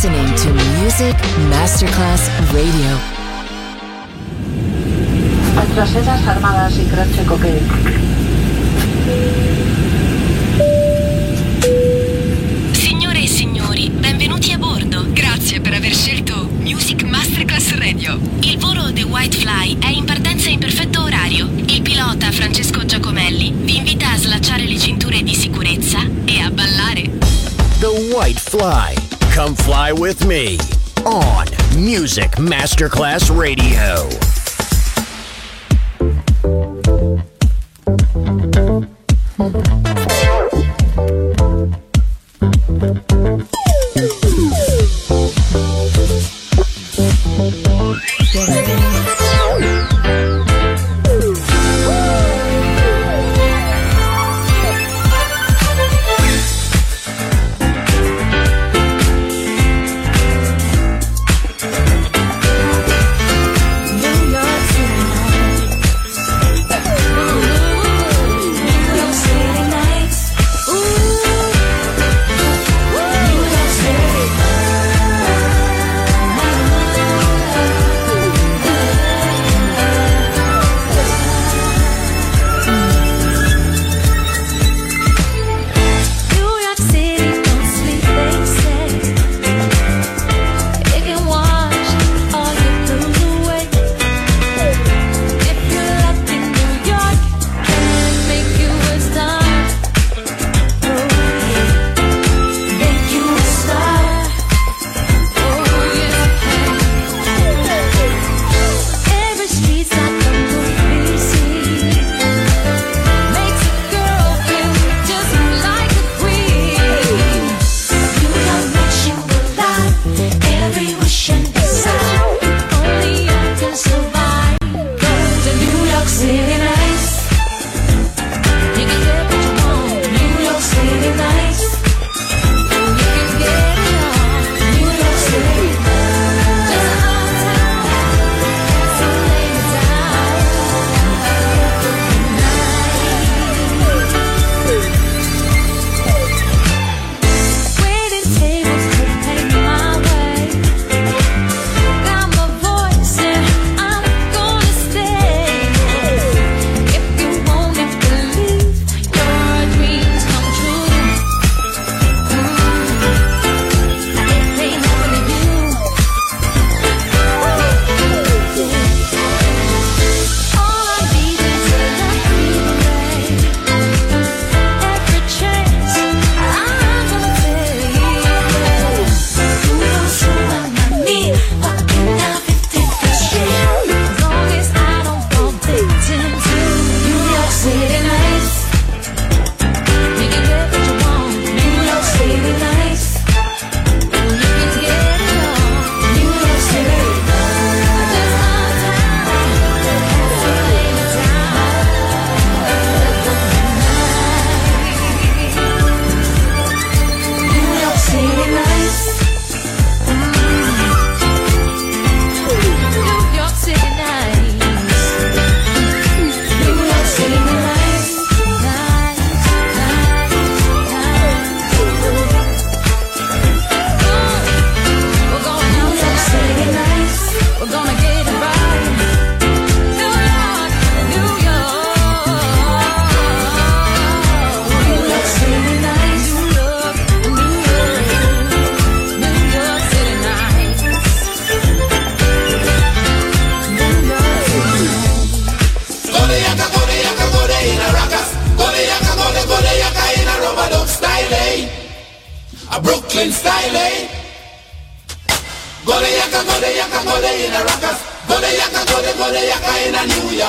listening to Music Masterclass Radio. Nuestras armadas ingrazico che Signore e signori, benvenuti a bordo. Grazie per aver scelto Music Masterclass Radio. Il volo The White Fly è in partenza in perfetto orario. Il pilota Francesco Giacomelli vi invita a slacciare le cinture di sicurezza e a ballare. The White Fly. Come fly with me on Music Masterclass Radio. Mm-hmm.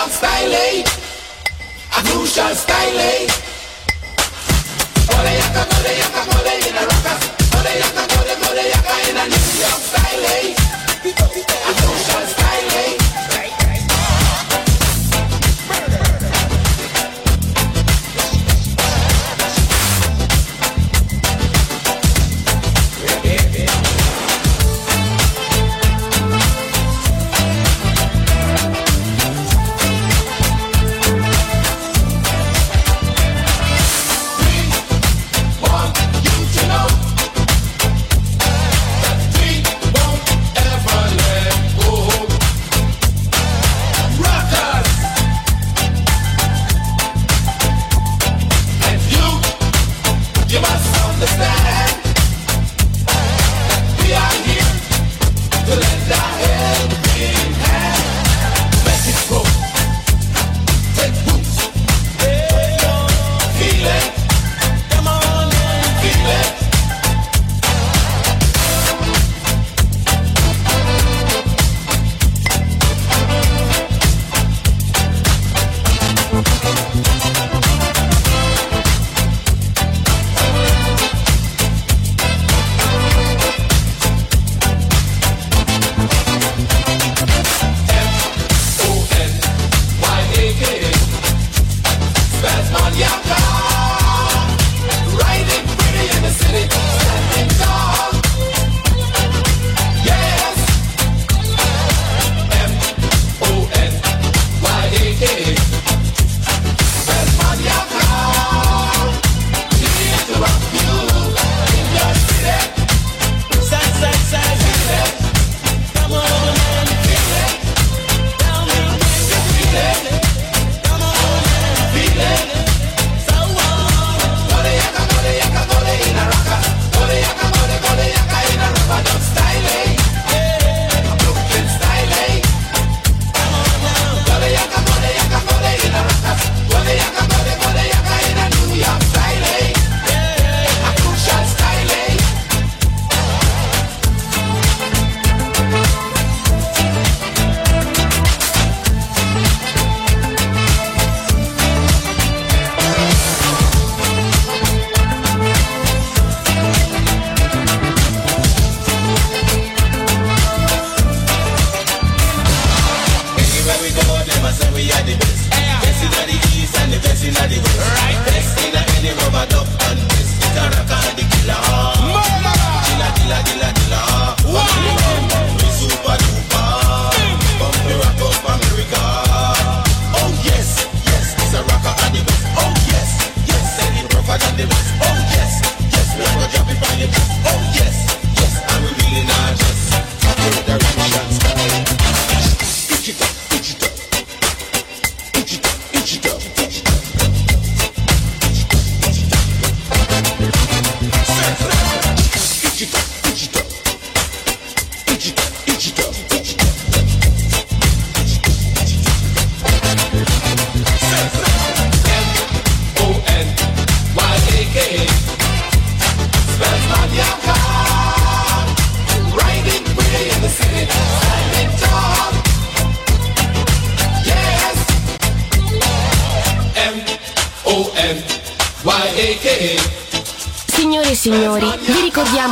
Style. Avusha styling.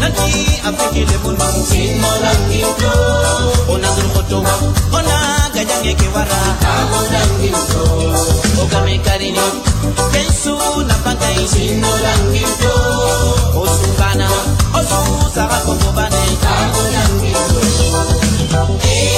Nani afiki le mun mang sin morang hito Ona zuru koto wa Ona gajang eke wara Kamorang hito Oka me karini Kensu na pangai Sin morang hito Osu Osu sara koto bane Kamorang hito Eh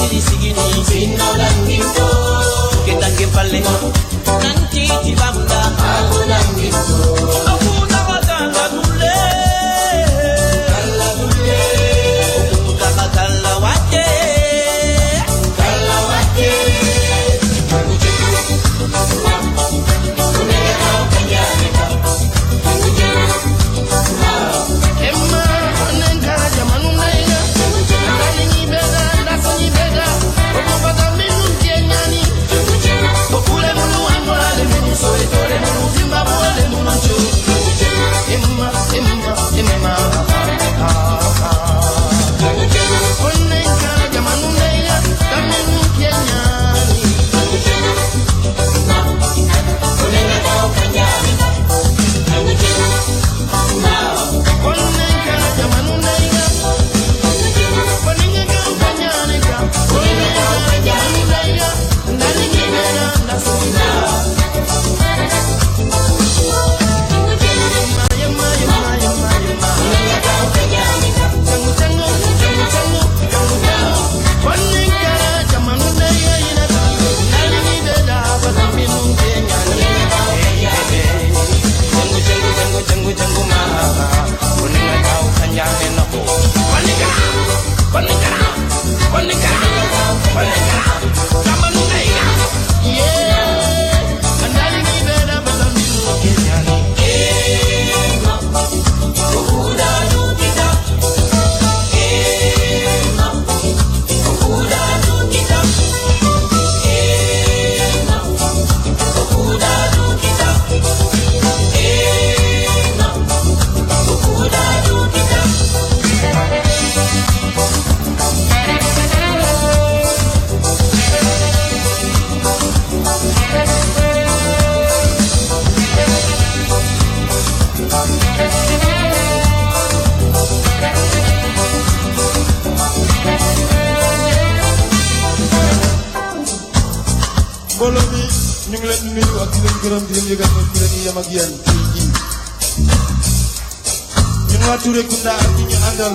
dirisigin sinolangito bagian tinggi. Yang ngature kunda artinya andal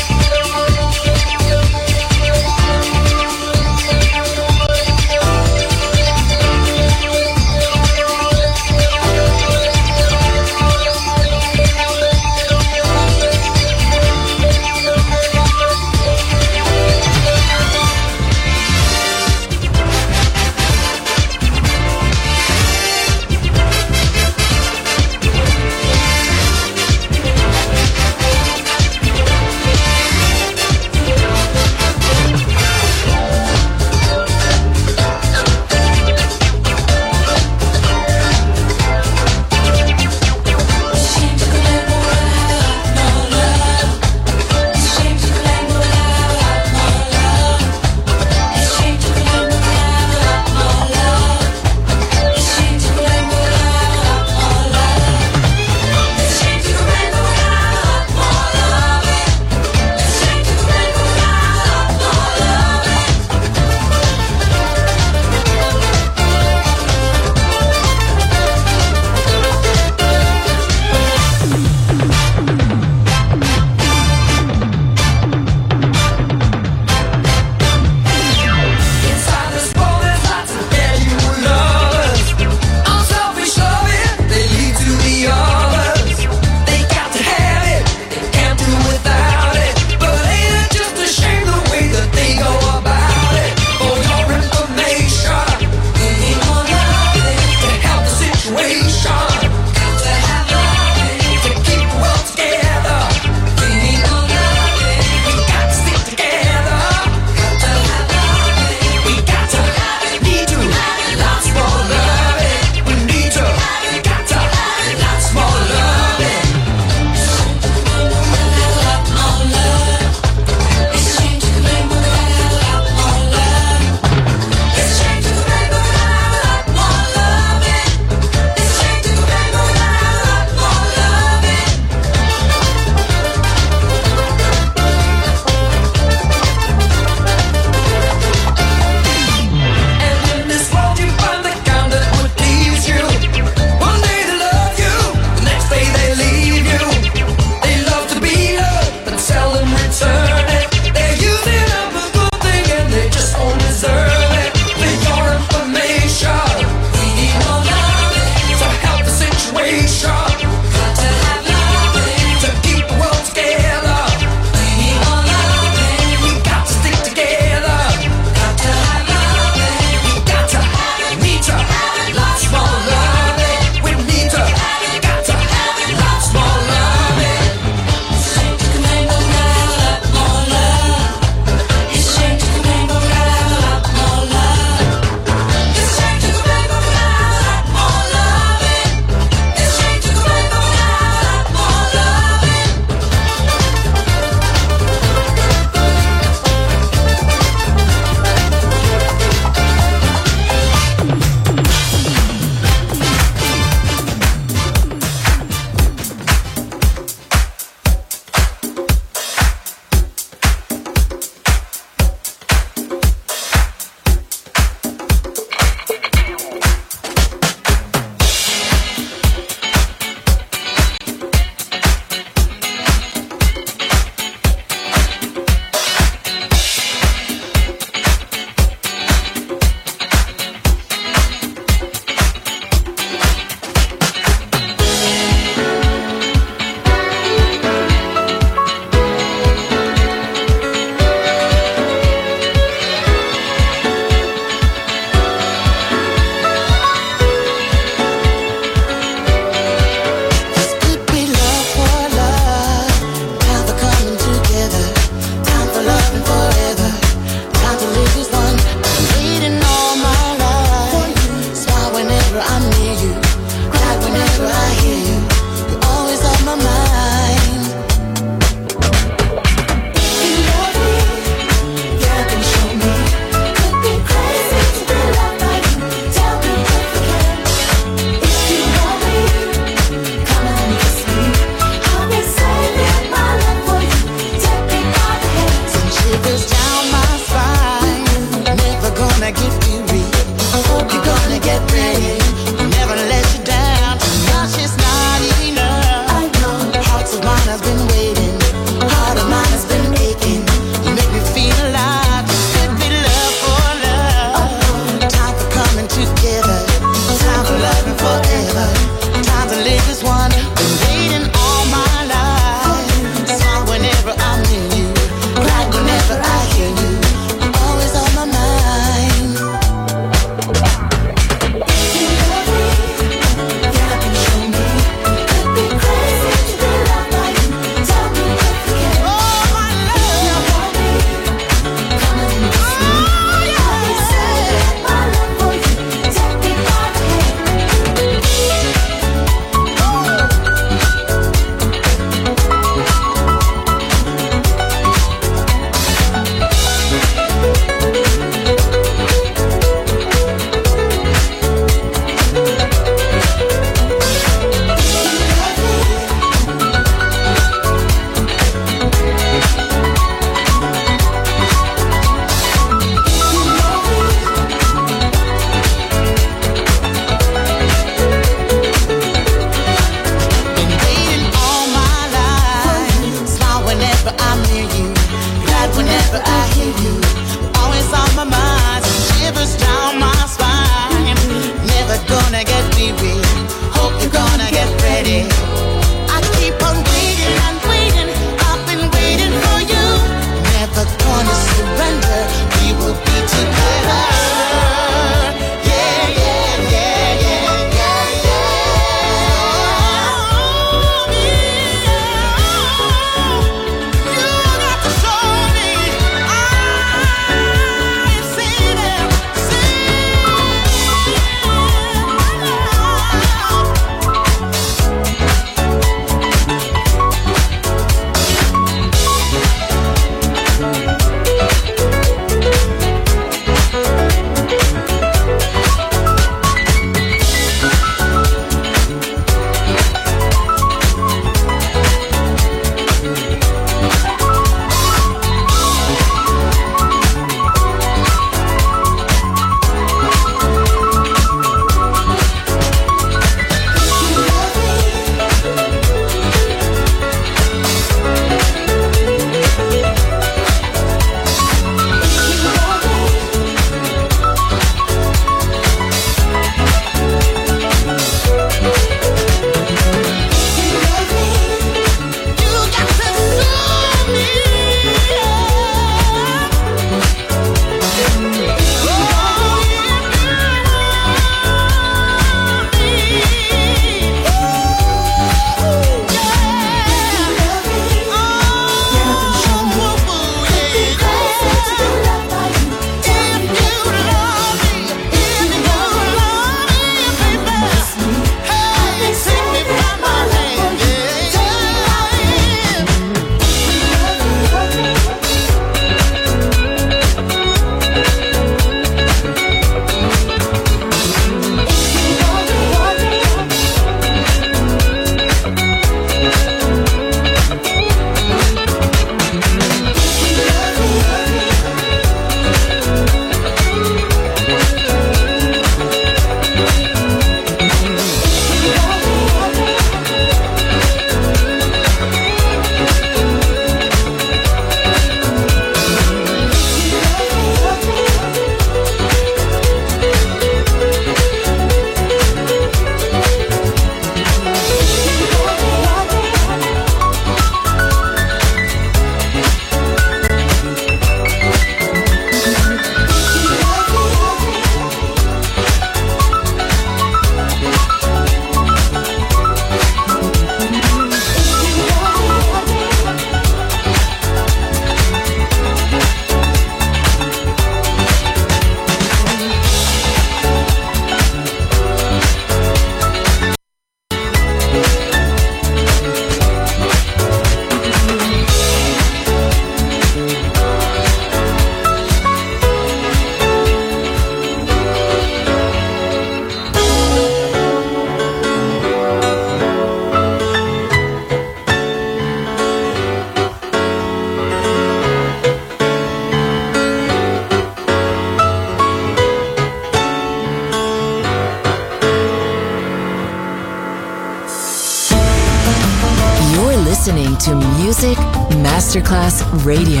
Radio,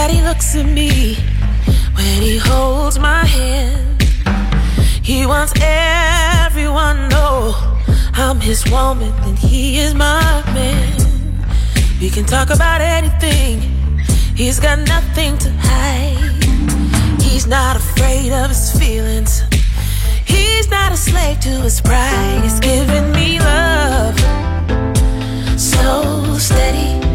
That he looks at me when he holds my hand. He wants everyone to know I'm his woman and he is my man. We can talk about anything. He's got nothing to hide. He's not afraid of his feelings. He's not a slave to his pride. He's giving me love so steady.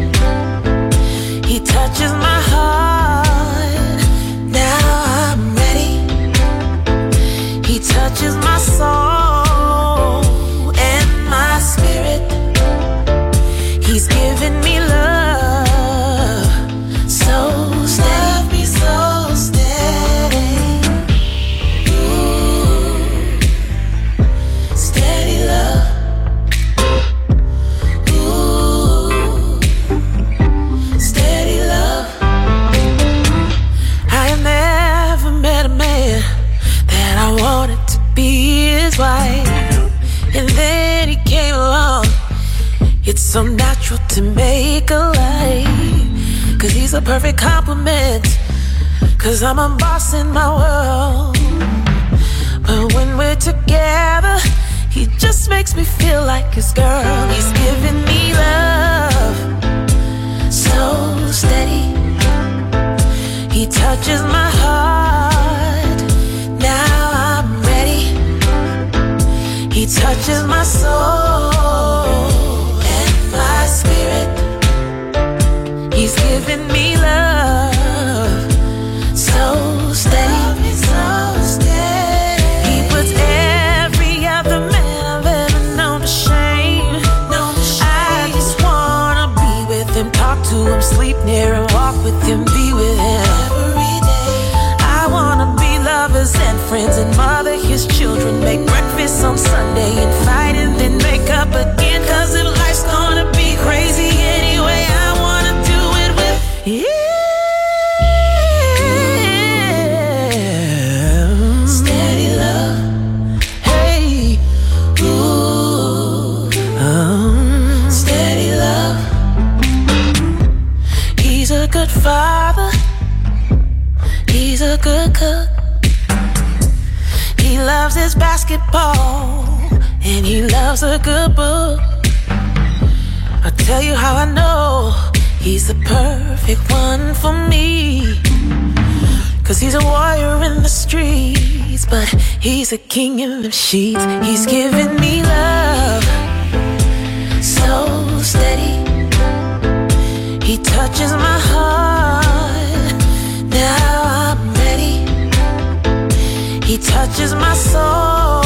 Perfect complement. Cause I'm a boss in my world. But when we're together, he just makes me feel like his girl. He's giving me love. So steady. He touches my heart. Now I'm ready. He touches my soul and my spirit. Giving me love. So steady. To him, sleep near him, walk with him, be with him. Every day. I wanna be lovers and friends and mother his children. Make breakfast on Sunday and fight he loves a good book. I'll tell you how I know he's the perfect one for me. Cause he's a warrior in the streets, but he's a king in the sheets. He's giving me love so steady. He touches my heart. Now I'm ready. He touches my soul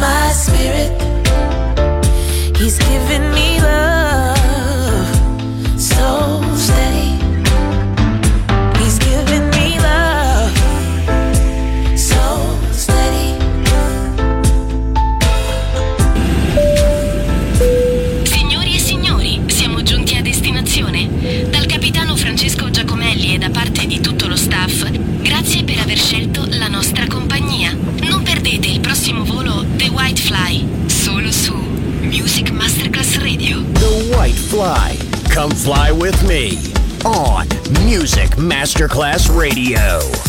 my spirit. Come fly with me on Music Masterclass Radio.